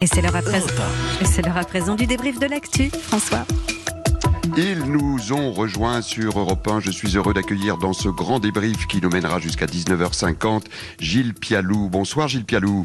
Et c'est l'heure à présent. Et c'est l'heure à présent du débrief de l'actu, François. Ils nous ont rejoints sur Europe 1. Je suis heureux d'accueillir dans ce grand débrief qui nous mènera jusqu'à 19h50 Gilles Pialou. Bonsoir Gilles Pialou.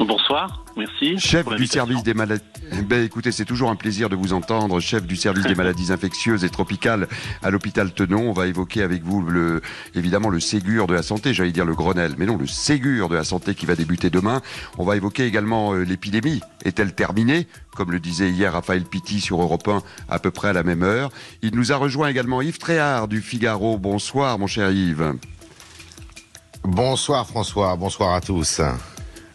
Bonsoir, merci. Chef du service des maladies. Ben, écoutez, c'est toujours un plaisir de vous entendre. Chef du service des maladies infectieuses et tropicales à l'hôpital Tenon. On va évoquer avec vous le, évidemment le Ségur de la santé, j'allais dire le Grenelle, mais non, le Ségur de la santé qui va débuter demain. On va évoquer également euh, l'épidémie. Est-elle terminée? Comme le disait hier Raphaël Pitti sur Europe 1 à peu près à la même heure. Il nous a rejoint également Yves Tréhard du Figaro. Bonsoir, mon cher Yves. Bonsoir François, bonsoir à tous.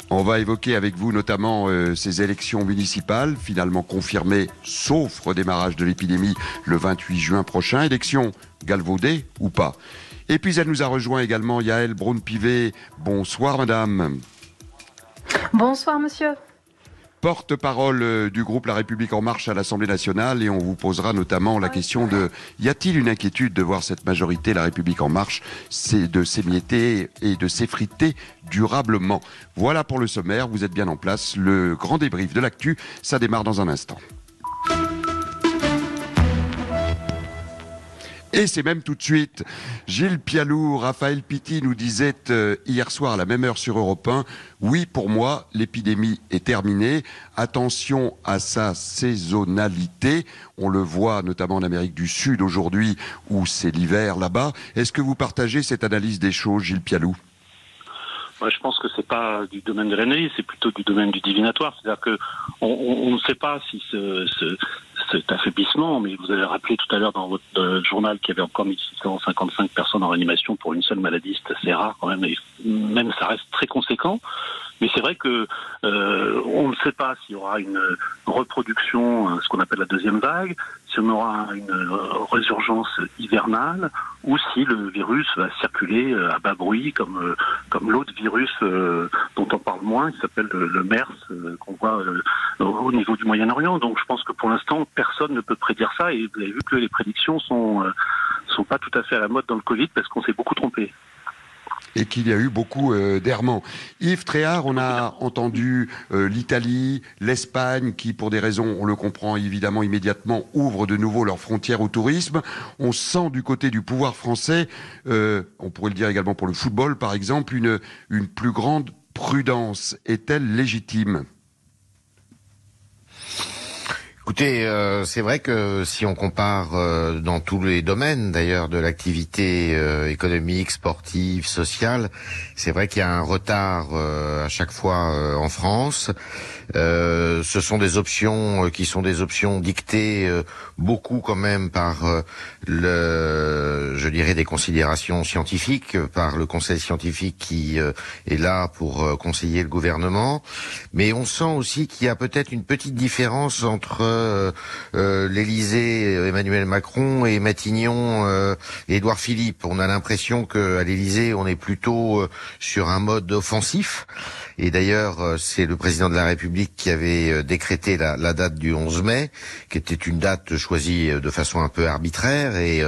On va évoquer avec vous notamment euh, ces élections municipales, finalement confirmées, sauf redémarrage de l'épidémie le 28 juin prochain. Élections galvaudées ou pas Et puis elle nous a rejoint également Yael Braun-Pivet. Bonsoir madame. Bonsoir monsieur porte-parole euh, du groupe La République en marche à l'Assemblée nationale et on vous posera notamment la question de y a-t-il une inquiétude de voir cette majorité La République en marche c'est de s'émietter et de s'effriter durablement? Voilà pour le sommaire, vous êtes bien en place. Le grand débrief de l'actu, ça démarre dans un instant. Et c'est même tout de suite. Gilles Pialou, Raphaël Pitti nous disait euh, hier soir à la même heure sur Europe 1, oui, pour moi, l'épidémie est terminée. Attention à sa saisonnalité. On le voit notamment en Amérique du Sud aujourd'hui où c'est l'hiver là-bas. Est-ce que vous partagez cette analyse des choses, Gilles Pialou? Moi, je pense que c'est pas du domaine de l'analyse, c'est plutôt du domaine du divinatoire. C'est-à-dire que on, on, ne sait pas si ce, ce, cet affaiblissement, mais vous avez rappelé tout à l'heure dans votre euh, journal qu'il y avait encore 1655 personnes en réanimation pour une seule maladie, c'est assez rare quand même, et même ça reste très conséquent. Mais c'est vrai que euh, on ne sait pas s'il y aura une reproduction, euh, ce qu'on appelle la deuxième vague, si on aura une euh, résurgence hivernale, ou si le virus va circuler à bas bruit, comme comme l'autre virus dont on parle moins, qui s'appelle le, MERS, qu'on voit au niveau du Moyen-Orient. Donc je pense que pour l'instant, personne ne peut prédire ça, et vous avez vu que les prédictions sont sont pas tout à fait à la mode dans le Covid parce qu'on s'est beaucoup trompé et qu'il y a eu beaucoup euh, d'errements. Yves Tréhard, on a entendu euh, l'Italie, l'Espagne, qui, pour des raisons, on le comprend évidemment immédiatement, ouvrent de nouveau leurs frontières au tourisme. On sent du côté du pouvoir français, euh, on pourrait le dire également pour le football, par exemple, une, une plus grande prudence. Est-elle légitime? Écoutez, euh, c'est vrai que si on compare euh, dans tous les domaines d'ailleurs de l'activité euh, économique, sportive, sociale, c'est vrai qu'il y a un retard à chaque fois en France. Ce sont des options qui sont des options dictées beaucoup quand même par le, je dirais, des considérations scientifiques, par le Conseil scientifique qui est là pour conseiller le gouvernement. Mais on sent aussi qu'il y a peut-être une petite différence entre euh, euh, l'Élysée, Emmanuel Macron et Matignon, euh, Édouard Philippe. On a l'impression qu'à l'Élysée, on est plutôt sur un mode offensif. Et d'ailleurs, c'est le président de la République qui avait décrété la, la, date du 11 mai, qui était une date choisie de façon un peu arbitraire, et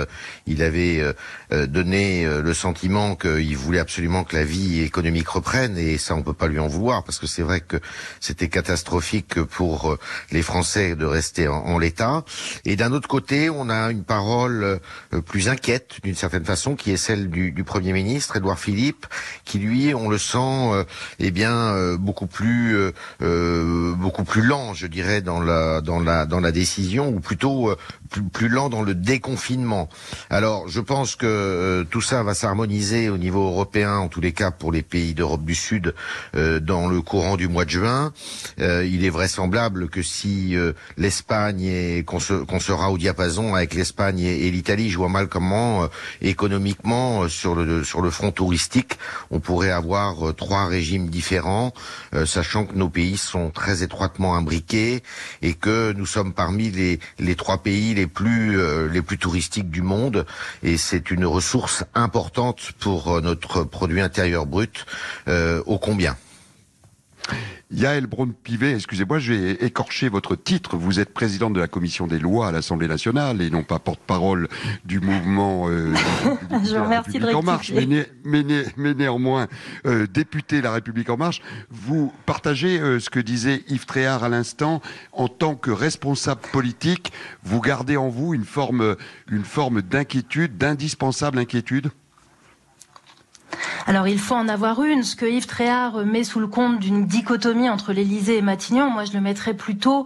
il avait donné le sentiment qu'il voulait absolument que la vie économique reprenne, et ça on peut pas lui en vouloir, parce que c'est vrai que c'était catastrophique pour les Français de rester en, l'état. Et d'un autre côté, on a une parole euh, plus inquiète, d'une certaine façon, qui est celle du, du, Premier ministre, Édouard Philippe, qui lui, on le sent, euh, eh bien, euh, beaucoup plus, euh, beaucoup plus lent, je dirais, dans la, dans la, dans la décision, ou plutôt plus, plus lent dans le déconfinement. Alors, je pense que tout ça va s'harmoniser au niveau européen, en tous les cas pour les pays d'Europe du Sud, dans le courant du mois de juin. il est vraisemblable que si l'Espagne et qu'on sera au diapason avec l'Espagne et, l'Italie. Je vois mal comment euh, économiquement euh, sur le sur le front touristique on pourrait avoir euh, trois régimes différents, sachant que nos pays sont très étroitement imbriqués et que nous sommes parmi les les trois pays les plus les plus touristiques du monde et c'est une ressource importante pour notre produit intérieur brut. ô combien? Yael Braun-Pivet, excusez-moi, je vais écorcher votre titre. Vous êtes présidente de la commission des lois à l'Assemblée nationale et non pas porte-parole du mouvement euh, Je vous remercie de en marche, mais, rectifier. né- mais né- mais néanmoins euh, député La République en marche. Vous partagez euh, ce que disait Yves Tréhard à l'instant. En tant que responsable politique, vous gardez en vous une forme, une forme d'inquiétude, d'indispensable inquiétude? Alors il faut en avoir une. Ce que Yves Tréhard met sous le compte d'une dichotomie entre l'Élysée et Matignon, moi je le mettrais plutôt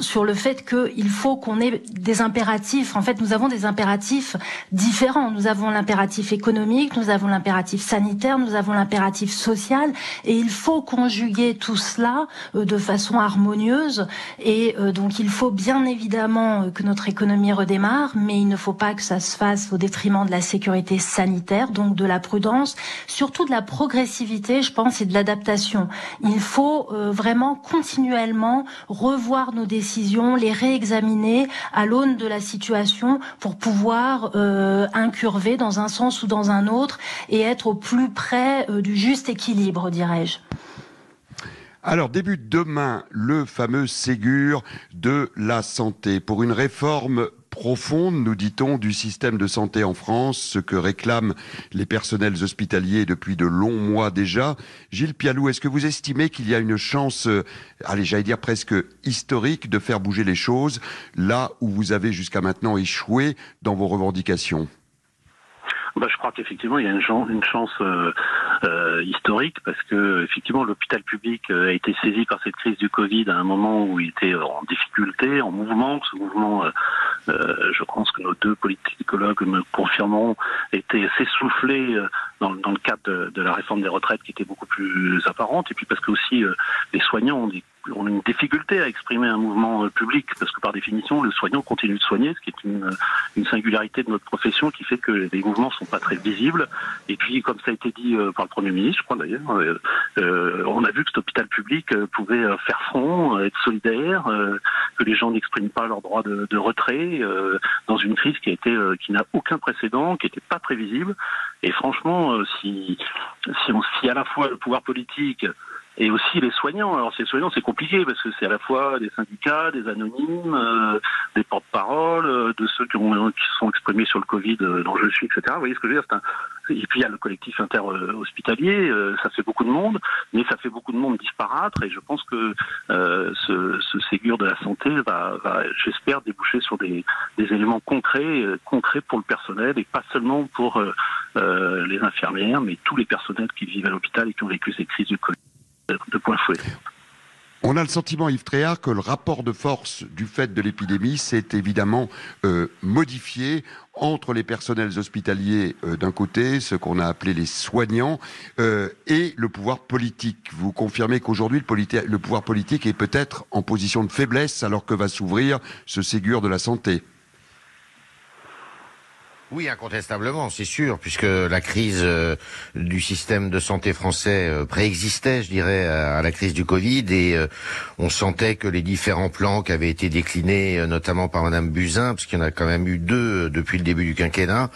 sur le fait qu'il faut qu'on ait des impératifs. En fait, nous avons des impératifs différents. Nous avons l'impératif économique, nous avons l'impératif sanitaire, nous avons l'impératif social, et il faut conjuguer tout cela euh, de façon harmonieuse. Et euh, donc il faut bien évidemment euh, que notre économie redémarre, mais il ne faut pas que ça se fasse au détriment de la sécurité sanitaire, donc de la prudence, surtout de la progressivité, je pense, et de l'adaptation. Il faut euh, vraiment continuellement revoir nos décisions, les réexaminer à l'aune de la situation pour pouvoir euh, incurver dans un sens ou dans un autre et être au plus près euh, du juste équilibre, dirais-je. Alors débute demain le fameux Ségur de la santé pour une réforme profonde, nous dit-on, du système de santé en France, ce que réclament les personnels hospitaliers depuis de longs mois déjà. Gilles Pialou, est-ce que vous estimez qu'il y a une chance, euh, allez, j'allais dire presque historique, de faire bouger les choses là où vous avez jusqu'à maintenant échoué dans vos revendications? Bah, je crois qu'effectivement, il y a une chance, euh, euh, historique parce que effectivement, l'hôpital public a été saisi par cette crise du Covid à un moment où il était en difficulté, en mouvement. Ce mouvement, je pense que nos deux politicologues me confirmeront, était s'essouffler euh, dans, le cadre de, la réforme des retraites qui était beaucoup plus apparente. Et puis parce que aussi euh, les soignants ont une difficulté à exprimer un mouvement euh, public parce que par définition le soignant continue de soigner, ce qui est une, une singularité de notre profession qui fait que les mouvements sont pas très visibles. Et puis comme ça a été dit euh, par le premier ministre, je crois d'ailleurs, euh, euh, on a vu que cet hôpital public euh, pouvait euh, faire front, euh, être solidaire, euh, que les gens n'expriment pas leur droit de, retrait euh, dans une crise qui euh, qui n'a aucun précédent, qui n'était pas prévisible. Et franchement, euh, si si, on, si à la fois le pouvoir politique et aussi les soignants. Alors ces soignants, c'est compliqué parce que c'est à la fois des syndicats, des anonymes, euh, des porte-paroles, euh, de ceux qui, ont, qui sont exprimés sur le Covid, euh, dont je suis, etc. Vous voyez ce que je veux dire un... Et puis il y a le collectif inter-hospitalier, euh, ça fait beaucoup de monde, mais ça fait beaucoup de monde disparaître et je pense que euh, ce, ce Ségur de la santé va, va j'espère, déboucher sur des, des éléments concrets, euh, concrets pour le personnel et pas seulement pour les infirmières, mais tous les personnels qui vivent à l'hôpital et qui ont vécu cette crise du Covid de fouet. On a le sentiment, Yves Tréhard, que le rapport de force du fait de l'épidémie s'est évidemment euh, modifié entre les personnels hospitaliers euh, d'un côté, ce qu'on a appelé les soignants, euh, et le pouvoir politique. Vous confirmez qu'aujourd'hui, le pouvoir politique est peut-être en position de faiblesse alors que va s'ouvrir ce Ségur de la santé. Oui, incontestablement, c'est sûr, puisque la crise euh, du système de santé français euh, préexistait, je dirais, à, la crise du Covid, et euh, on sentait que les différents plans qui avaient été déclinés, notamment par Madame Buzyn, parce qu'il y en a quand même eu deux depuis le début du quinquennat,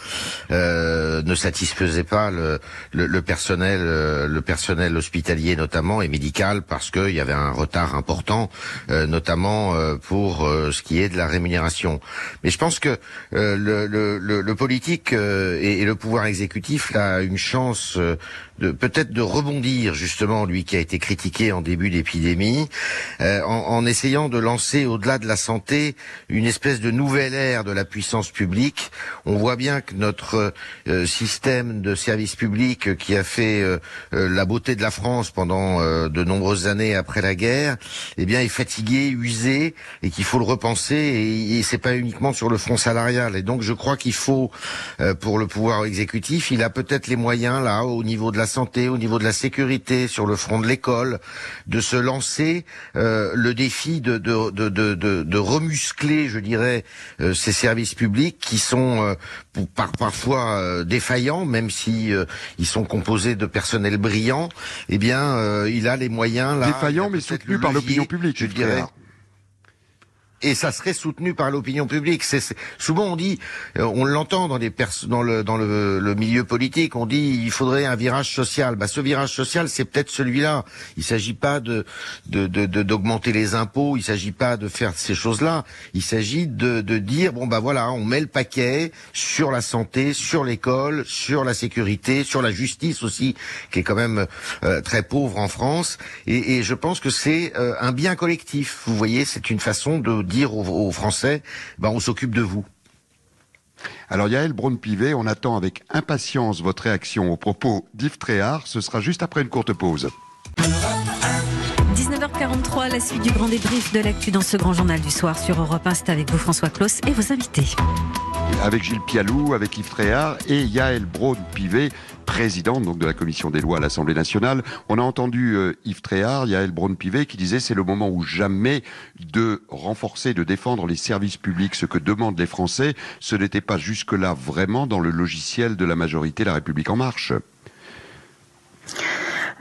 ne satisfaisaient pas le, personnel, le personnel hospitalier notamment et médical, parce qu'il y avait un retard important, notamment pour ce qui est de la rémunération. Mais je pense que le, le, le politique euh, et, le pouvoir exécutif a une chance euh, de peut-être de rebondir justement lui qui a été critiqué en début d'épidémie euh, en, en essayant de lancer au-delà de la santé une espèce de nouvelle ère de la puissance publique. On voit bien que notre euh, système de service public qui a fait euh, euh, la beauté de la France pendant euh, de nombreuses années après la guerre, eh bien est fatigué, usé et qu'il faut le repenser et, et c'est pas uniquement sur le front salarial. Et donc je crois qu'il faut euh, pour le pouvoir exécutif, il a peut-être les moyens là au niveau de la santé, au niveau de la sécurité, sur le front de l'école, de se lancer euh, le défi de, de, de, de, de, de remuscler, je dirais, euh, ces services publics qui sont euh, pour- par, parfois euh, défaillants, même si euh, ils sont composés de personnel brillant. Eh bien, euh, il a les moyens là. Défaillant, mais soutenu par l'opinion publique, je dirais. Et ça serait soutenu par l'opinion publique. C'est, souvent on dit, euh, on l'entend dans les dans le dans le, le, milieu politique, on dit il faudrait un virage social. Bah, ce virage social, c'est peut-être celui-là. Il s'agit pas de d'augmenter de, de, les impôts, il s'agit pas de faire ces choses-là. Il s'agit de, de dire bon bah voilà, on met le paquet sur la santé, sur l'école, sur la sécurité, sur la justice aussi, qui est quand même euh, très pauvre en France. Et, et je pense que c'est euh, un bien collectif. Vous voyez, c'est une façon de dire aux, Français, ben, on s'occupe de vous. Alors Yael Braun-Pivet, on attend avec impatience votre réaction aux propos d'Yves Tréhard. Ce sera juste après une courte pause. 19h43, la suite du grand débrief de l'actu dans ce grand journal du soir sur Europe 1. C'est avec vous François Claus et vos invités. Avec Gilles Pialou, avec Yves Tréhard et Yael Braun-Pivet, présidente donc de la commission des lois à l'Assemblée nationale. On a entendu euh, Yves Tréhard, Yael Braun-Pivet, qui disait c'est le moment où jamais de renforcer, de défendre les services publics, ce que demandent les Français. Ce n'était pas jusque-là vraiment dans le logiciel de la majorité La République en marche.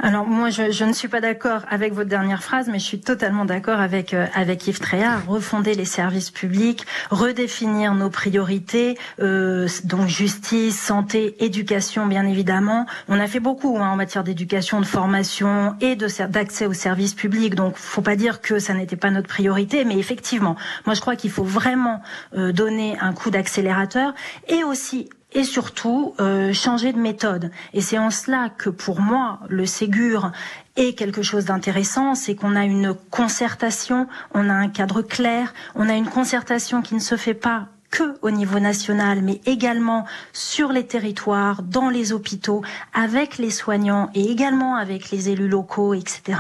Alors moi, je, ne suis pas d'accord avec votre dernière phrase, mais je suis totalement d'accord avec euh, avec Yves Tréhard. Refonder les services publics, redéfinir nos priorités, euh, donc justice, santé, éducation, bien évidemment. On a fait beaucoup hein, en matière d'éducation, de formation et de d'accès aux services publics. Donc, faut pas dire que ça n'était pas notre priorité, mais effectivement, moi je crois qu'il faut vraiment euh, donner un coup d'accélérateur et aussi et surtout euh, changer de méthode. Et c'est en cela que pour moi, le Ségur est quelque chose d'intéressant, c'est qu'on a une concertation, on a un cadre clair, on a une concertation qui ne se fait pas que au niveau national, mais également sur les territoires, dans les hôpitaux, avec les soignants et également avec les élus locaux, etc.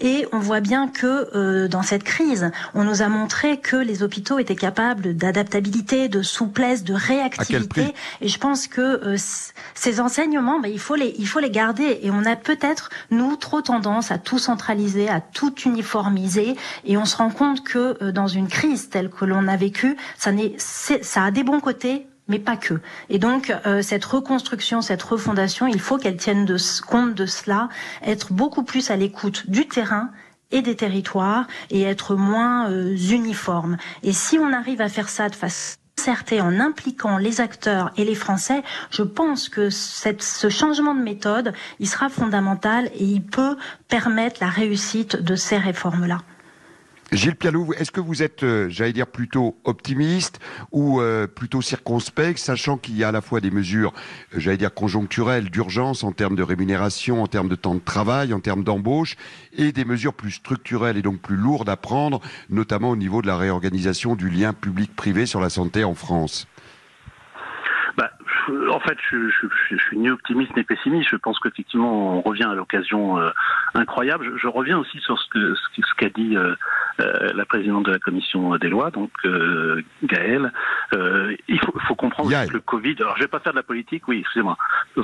Et on voit bien que euh, dans cette crise, on nous a montré que les hôpitaux étaient capables d'adaptabilité, de souplesse, de réactivité. Et je pense que euh, ces enseignements, ben, il faut les, il faut les garder. Et on a peut-être nous trop tendance à tout centraliser, à tout uniformiser, et on se rend compte que euh, dans une crise telle que l'on a vécue, ça n'est ça a des bons côtés, mais pas que. Et donc euh, cette reconstruction, cette refondation, il faut qu'elle tienne de, compte de cela, être beaucoup plus à l'écoute du terrain et des territoires et être moins euh, uniforme. Et si on arrive à faire ça de façon concertée en impliquant les acteurs et les Français, je pense que ce changement de méthode, il sera fondamental et il peut permettre la réussite de ces réformes-là. Gilles Pialou, est-ce que vous êtes, euh, j'allais dire, plutôt optimiste ou euh, plutôt circonspect, sachant qu'il y a à la fois des mesures, euh, j'allais dire, conjoncturelles, d'urgence en termes de rémunération, en termes de temps de travail, en termes d'embauche, et des mesures plus structurelles et donc plus lourdes à prendre, notamment au niveau de la réorganisation du lien public-privé sur la santé en France? Bah, en fait, je, je, suis ni optimiste ni pessimiste. Je pense qu'effectivement, on revient à l'occasion incroyable. Je, reviens aussi sur ce qu'a dit la présidente de la commission des lois, donc euh, Gaëlle. Euh, il faut, faut comprendre que le Covid. Alors, je vais pas faire de la politique, oui, excusez-moi.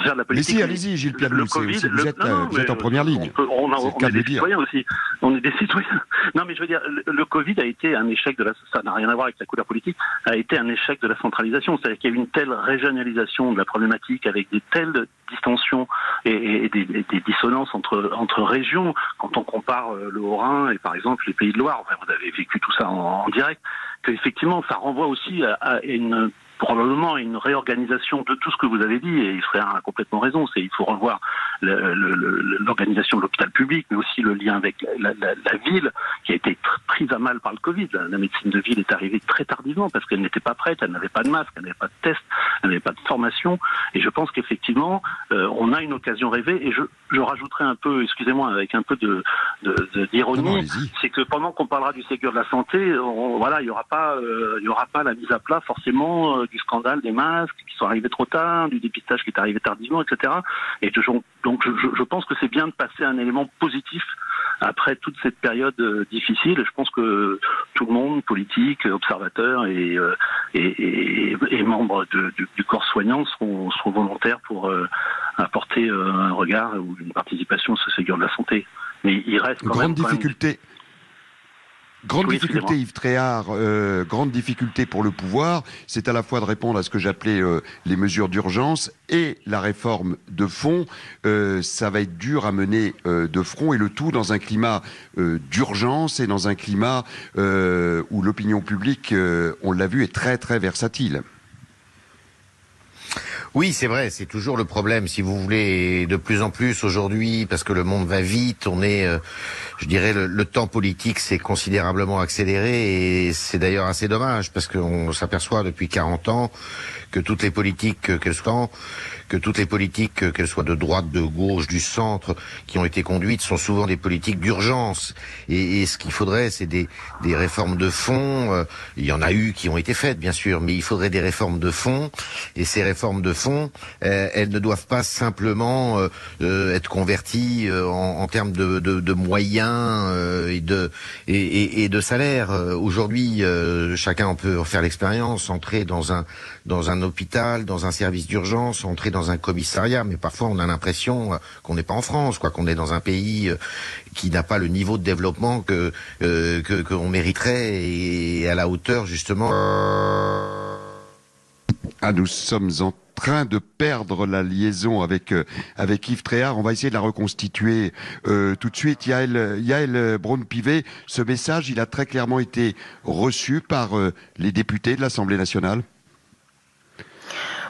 Faire de la politique. Mais si, allez-y, Gilles. Le Covid, vous, êtes, vous êtes en première ligne. On, est, des citoyens aussi. On est des citoyens. Non, mais je veux dire, le, Covid a été un échec de la. Ça n'a rien à voir avec la couleur politique. A été un échec de la centralisation. C'est-à-dire qu'il y a eu une telle régionalisation de la problématique avec des telles distensions et, des, dissonances entre entre régions. Quand on compare le Haut-Rhin et par exemple les Pays de Loire, vous avez vécu tout ça en, direct, qu'effectivement, ça renvoie aussi à une probablement une réorganisation de tout ce que vous avez dit, et il serait a complètement raison, c'est il faut revoir l'organisation de l'hôpital public, mais aussi le lien avec la, ville, qui a été prise à mal par le Covid. La, médecine de ville est arrivée très tardivement, parce qu'elle n'était pas prête, elle n'avait pas de masque, elle n'avait pas de test, elle n'avait pas de formation, et je pense qu'effectivement, euh, on a une occasion rêvée, et je, je rajouterai un peu, excusez-moi, avec un peu de d'ironie, c'est que pendant qu'on parlera du Ségur de la santé, voilà, il n'y aura pas, euh, il y aura pas la mise à plat forcément du scandale des masques qui sont arrivés trop tard, du dépistage qui est arrivé tardivement, etc. Et donc je, pense que c'est bien de passer un élément positif après toute cette période euh, difficile. Je pense que tout le monde, politique, observateur et, euh, et, membres du, corps soignant seront, volontaires pour euh, apporter un regard ou une participation ce Ségur de la santé. Mais il reste quand grande difficulté. Grande difficulté, Yves Tréhard, euh, grande difficulté pour le pouvoir, c'est à la fois de répondre à ce que j'appelais euh, les mesures d'urgence et la réforme de fond. Euh, ça va être dur à mener de front et le tout dans un climat d'urgence et dans un climat où l'opinion publique, on l'a vu, est très très versatile. Oui, c'est vrai, c'est toujours le problème. Si vous voulez, de plus en plus aujourd'hui, parce que le monde va vite, on est, euh, je dirais, le, temps politique s'est considérablement accéléré et c'est d'ailleurs assez dommage parce qu'on s'aperçoit depuis 40 ans que toutes les politiques qu'elles soient, que toutes les politiques, qu'elles soient de droite, de gauche, du centre, qui ont été conduites, sont souvent des politiques d'urgence. Et, ce qu'il faudrait, c'est des, des, réformes de fond. Euh, il y en a eu qui ont été faites, bien sûr, mais il faudrait des réformes de fond. Et ces réformes de fond, euh, elles ne doivent pas simplement euh, être converties en, en, termes de, de, de moyens et de et, et, de salaire. Aujourd'hui, chacun peut faire l'expérience, entrer dans un dans un hôpital, dans un service d'urgence, entrer dans un commissariat, mais parfois on a l'impression euh, qu'on n'est pas en France, quoi, qu'on est dans un pays euh, qui n'a pas le niveau de développement que euh, qu'on mériterait et à la hauteur justement. Ah, nous sommes en train de perdre la liaison avec avec Yves Tréhard. On va essayer de la reconstituer tout de suite. Yael, Yael Braun-Pivet, ce message, il a très clairement été reçu par les députés de l'Assemblée nationale.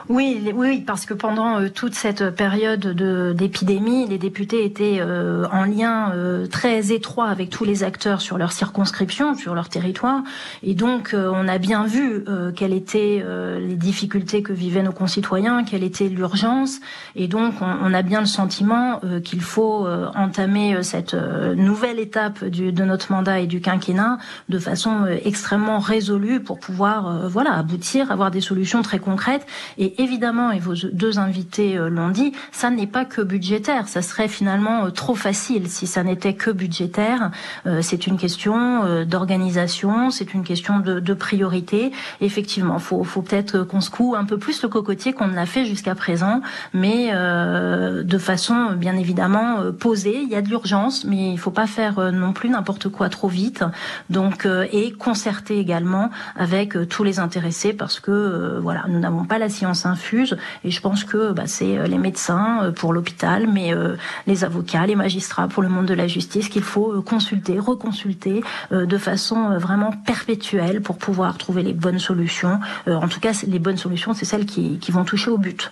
Oui, oui, parce que pendant euh, toute cette période d'épidémie, les députés étaient euh, en lien euh, très étroit avec tous les acteurs sur leur circonscription, sur leur territoire, et donc on a bien vu quelles étaient les difficultés que vivaient nos concitoyens, quelle était l'urgence, et donc on, a bien le sentiment qu'il faut entamer cette nouvelle étape de notre mandat et du quinquennat de façon extrêmement résolue pour pouvoir, voilà, aboutir, avoir des solutions très concrètes et évidemment, et vos deux invités euh, l'ont dit, ça n'est pas que budgétaire. Ça serait finalement euh, trop facile si ça n'était que budgétaire. Euh, c'est une question d'organisation, c'est une question de, de priorité. Effectivement, faut, faut peut-être qu'on secoue un peu plus le cocotier qu'on ne l'a fait jusqu'à présent, mais de façon bien évidemment posée. Il y a de l'urgence, mais il faut pas faire non plus n'importe quoi trop vite. Donc et concerter également avec tous les intéressés parce que voilà, nous n'avons pas la science infuse. Et je pense que bah, c'est euh, les médecins euh, pour l'hôpital, mais euh, les avocats, les magistrats pour le monde de la justice qu'il faut consulter, reconsulter de façon vraiment perpétuelle pour pouvoir trouver les bonnes solutions. en tout cas, les bonnes solutions, c'est celles qui vont toucher au but.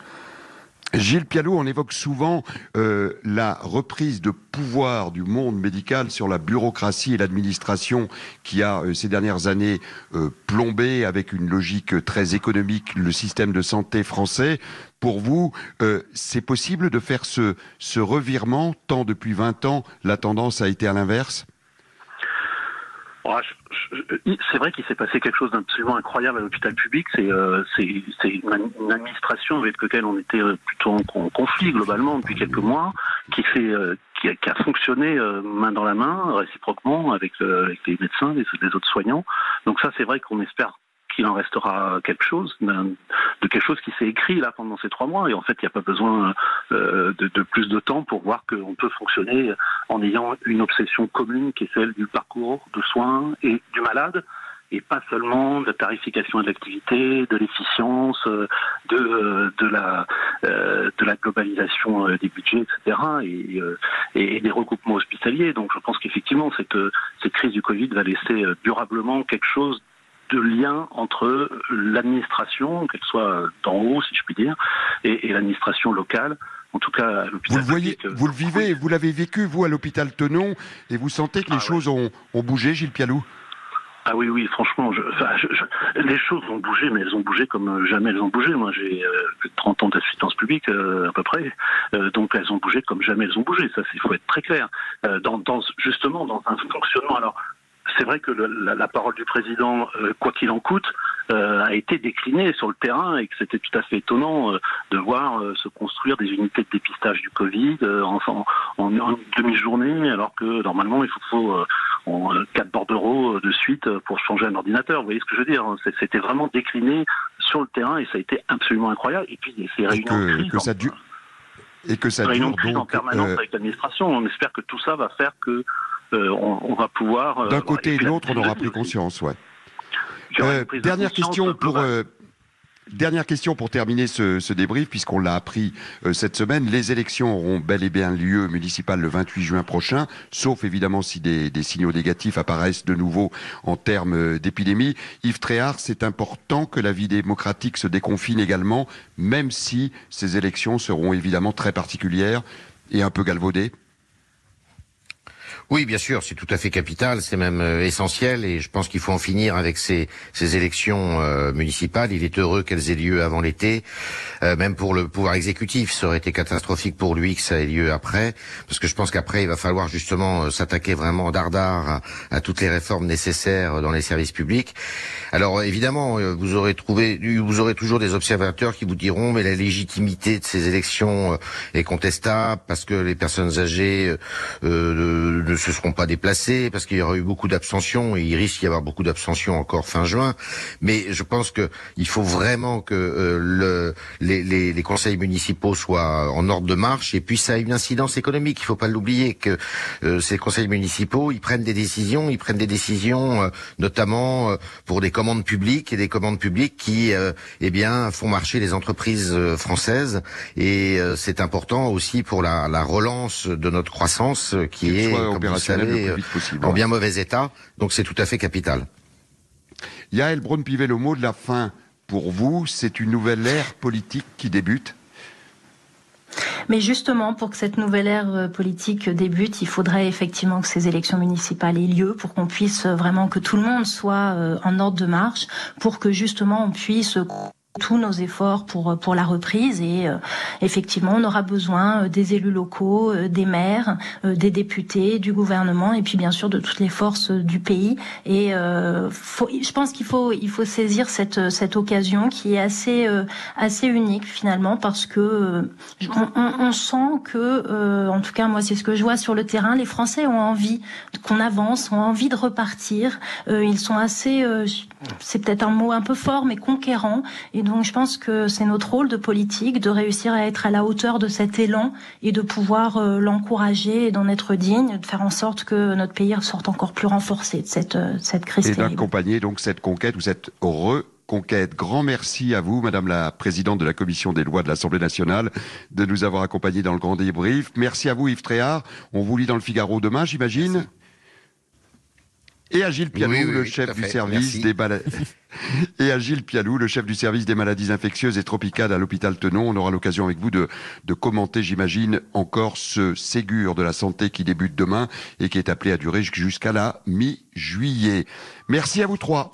Gilles Pialot, on évoque souvent euh, la reprise de pouvoir du monde médical sur la bureaucratie et l'administration qui a euh, ces dernières années euh, plombé avec une logique très économique le système de santé français. Pour vous, c'est possible de faire ce, ce revirement tant depuis 20 ans la tendance a été à l'inverse? C'est vrai qu'il s'est passé quelque chose d'absolument incroyable à l'hôpital public. C'est euh, une, administration avec laquelle on était euh, plutôt en, conflit globalement depuis quelques mois, qui, euh, a, fonctionné main dans la main, réciproquement avec, avec les médecins, les, les, autres soignants. Donc ça, c'est vrai qu'on espère qu'il en restera quelque chose, de quelque chose qui s'est écrit là pendant ces trois mois. Et en fait, il n'y a pas besoin euh, de, plus de temps pour voir qu'on peut fonctionner en ayant une obsession commune qui est celle du parcours de soins et du malade et pas seulement de la tarification de l'activité, de l'efficience, euh, de, euh, de, la, de la globalisation des budgets, etc., et, et, des recoupements hospitaliers. Donc je pense qu'effectivement, cette, cette crise du Covid va laisser durablement quelque chose de lien entre l'administration, qu'elle soit d'en haut, si je puis dire, et, l'administration locale. En tout cas, à l'hôpital. Vous le voyez, vous le vivez, vous l'avez vécu, vous, à l'hôpital Tenon, et vous sentez que les ah choses ont, bougé, Gilles Pialou? Ah oui, oui, franchement, les choses ont bougé, mais elles ont bougé comme jamais elles ont bougé. Moi, j'ai euh, 30 ans d'assistance publique, euh, à peu près, euh, donc elles ont bougé comme jamais elles ont bougé. Ça, il faut être très clair. Euh, dans, dans, justement, dans un fonctionnement. Alors, c'est vrai que la, parole du président, euh, quoi qu'il en coûte, euh, a été déclinée sur le terrain et que c'était tout à fait étonnant euh, de voir se construire des unités de dépistage du Covid en, en, demi-journée, alors que normalement il faut, faut 4 bordereaux de suite pour changer un ordinateur. Vous voyez ce que je veux dire C'était vraiment décliné sur le terrain et ça a été absolument incroyable. Et puis ces réunions que, de crise, ça et que ça dure en permanence avec l'administration. On espère que tout ça va faire que on, va pouvoir. D'un côté et de l'autre, on aura pris conscience, ouais. dernière question pour Dernière question pour terminer ce, ce débrief, puisqu'on l'a appris euh, cette semaine. Les élections auront bel et bien lieu municipal le 28 juin prochain, sauf évidemment si des, des signaux négatifs apparaissent de nouveau en termes euh, d'épidémie. Yves Tréhard, c'est important que la vie démocratique se déconfine également, même si ces élections seront évidemment très particulières et un peu galvaudées. Oui, bien sûr, c'est tout à fait capital, c'est même euh, essentiel, et je pense qu'il faut en finir avec ces, ces élections euh, municipales. Il est heureux qu'elles aient lieu avant l'été, euh, même pour le pouvoir exécutif. Ça aurait été catastrophique pour lui que ça ait lieu après, parce que je pense qu'après, il va falloir justement s'attaquer vraiment dardard à, toutes les réformes nécessaires dans les services publics. Alors évidemment, vous aurez trouvé, vous aurez toujours des observateurs qui vous diront, mais la légitimité de ces élections est contestable parce que les personnes âgées euh, ne se seront pas déplacés parce qu'il y aura eu beaucoup d'abstention et il risque d'y avoir beaucoup d'abstention encore fin juin. Mais je pense que il faut vraiment que euh, le, les, les, les, conseils municipaux soient en ordre de marche et puis ça a une incidence économique. Il faut pas l'oublier que euh, ces conseils municipaux ils prennent des décisions, ils prennent des décisions euh, notamment pour des commandes publiques et des commandes publiques qui eh bien font marcher les entreprises françaises et c'est important aussi pour la, la relance de notre croissance qui est euh, en bien mauvais état. Donc c'est tout à fait capital. Yael Braun-Pivet, le mot de la fin pour vous, c'est une nouvelle ère politique qui débute mais justement, pour que cette nouvelle ère euh, politique débute, il faudrait effectivement que ces élections municipales aient lieu pour qu'on puisse vraiment que tout le monde soit euh, en ordre de marche, pour que justement on puisse tous nos efforts pour pour la reprise et euh, effectivement on aura besoin euh, des élus locaux, euh, des maires, des députés, du gouvernement et puis bien sûr de toutes les forces du pays. Et faut, je pense qu'il faut il faut saisir cette cette occasion qui est assez assez unique finalement parce que on, on, sent que en tout cas moi c'est ce que je vois sur le terrain les Français ont envie qu'on avance, ont envie de repartir, ils sont assez c'est peut-être un mot un peu fort mais conquérants et donc je pense que c'est notre rôle de politique de réussir à être à la hauteur de cet élan et de pouvoir euh, l'encourager et d'en être digne, de faire en sorte que notre pays sorte encore plus renforcé de cette, euh, cette crise. Et d'accompagner donc cette conquête ou cette reconquête. Grand merci à vous, Madame la Présidente de la Commission des lois de l'Assemblée nationale, de nous avoir accompagnés dans le grand débrief. Merci à vous, Yves Tréhard. On vous lit dans le Figaro demain, j'imagine et à Gilles Pialou, le chef du service des maladies. et à Gilles Pialou, le chef du service des maladies infectieuses et tropicales à l'hôpital Tenon. On aura l'occasion avec vous de, de commenter, j'imagine, encore ce Ségur de la santé qui débute demain et qui est appelé à durer jusqu'à la mi-juillet. Merci à vous trois.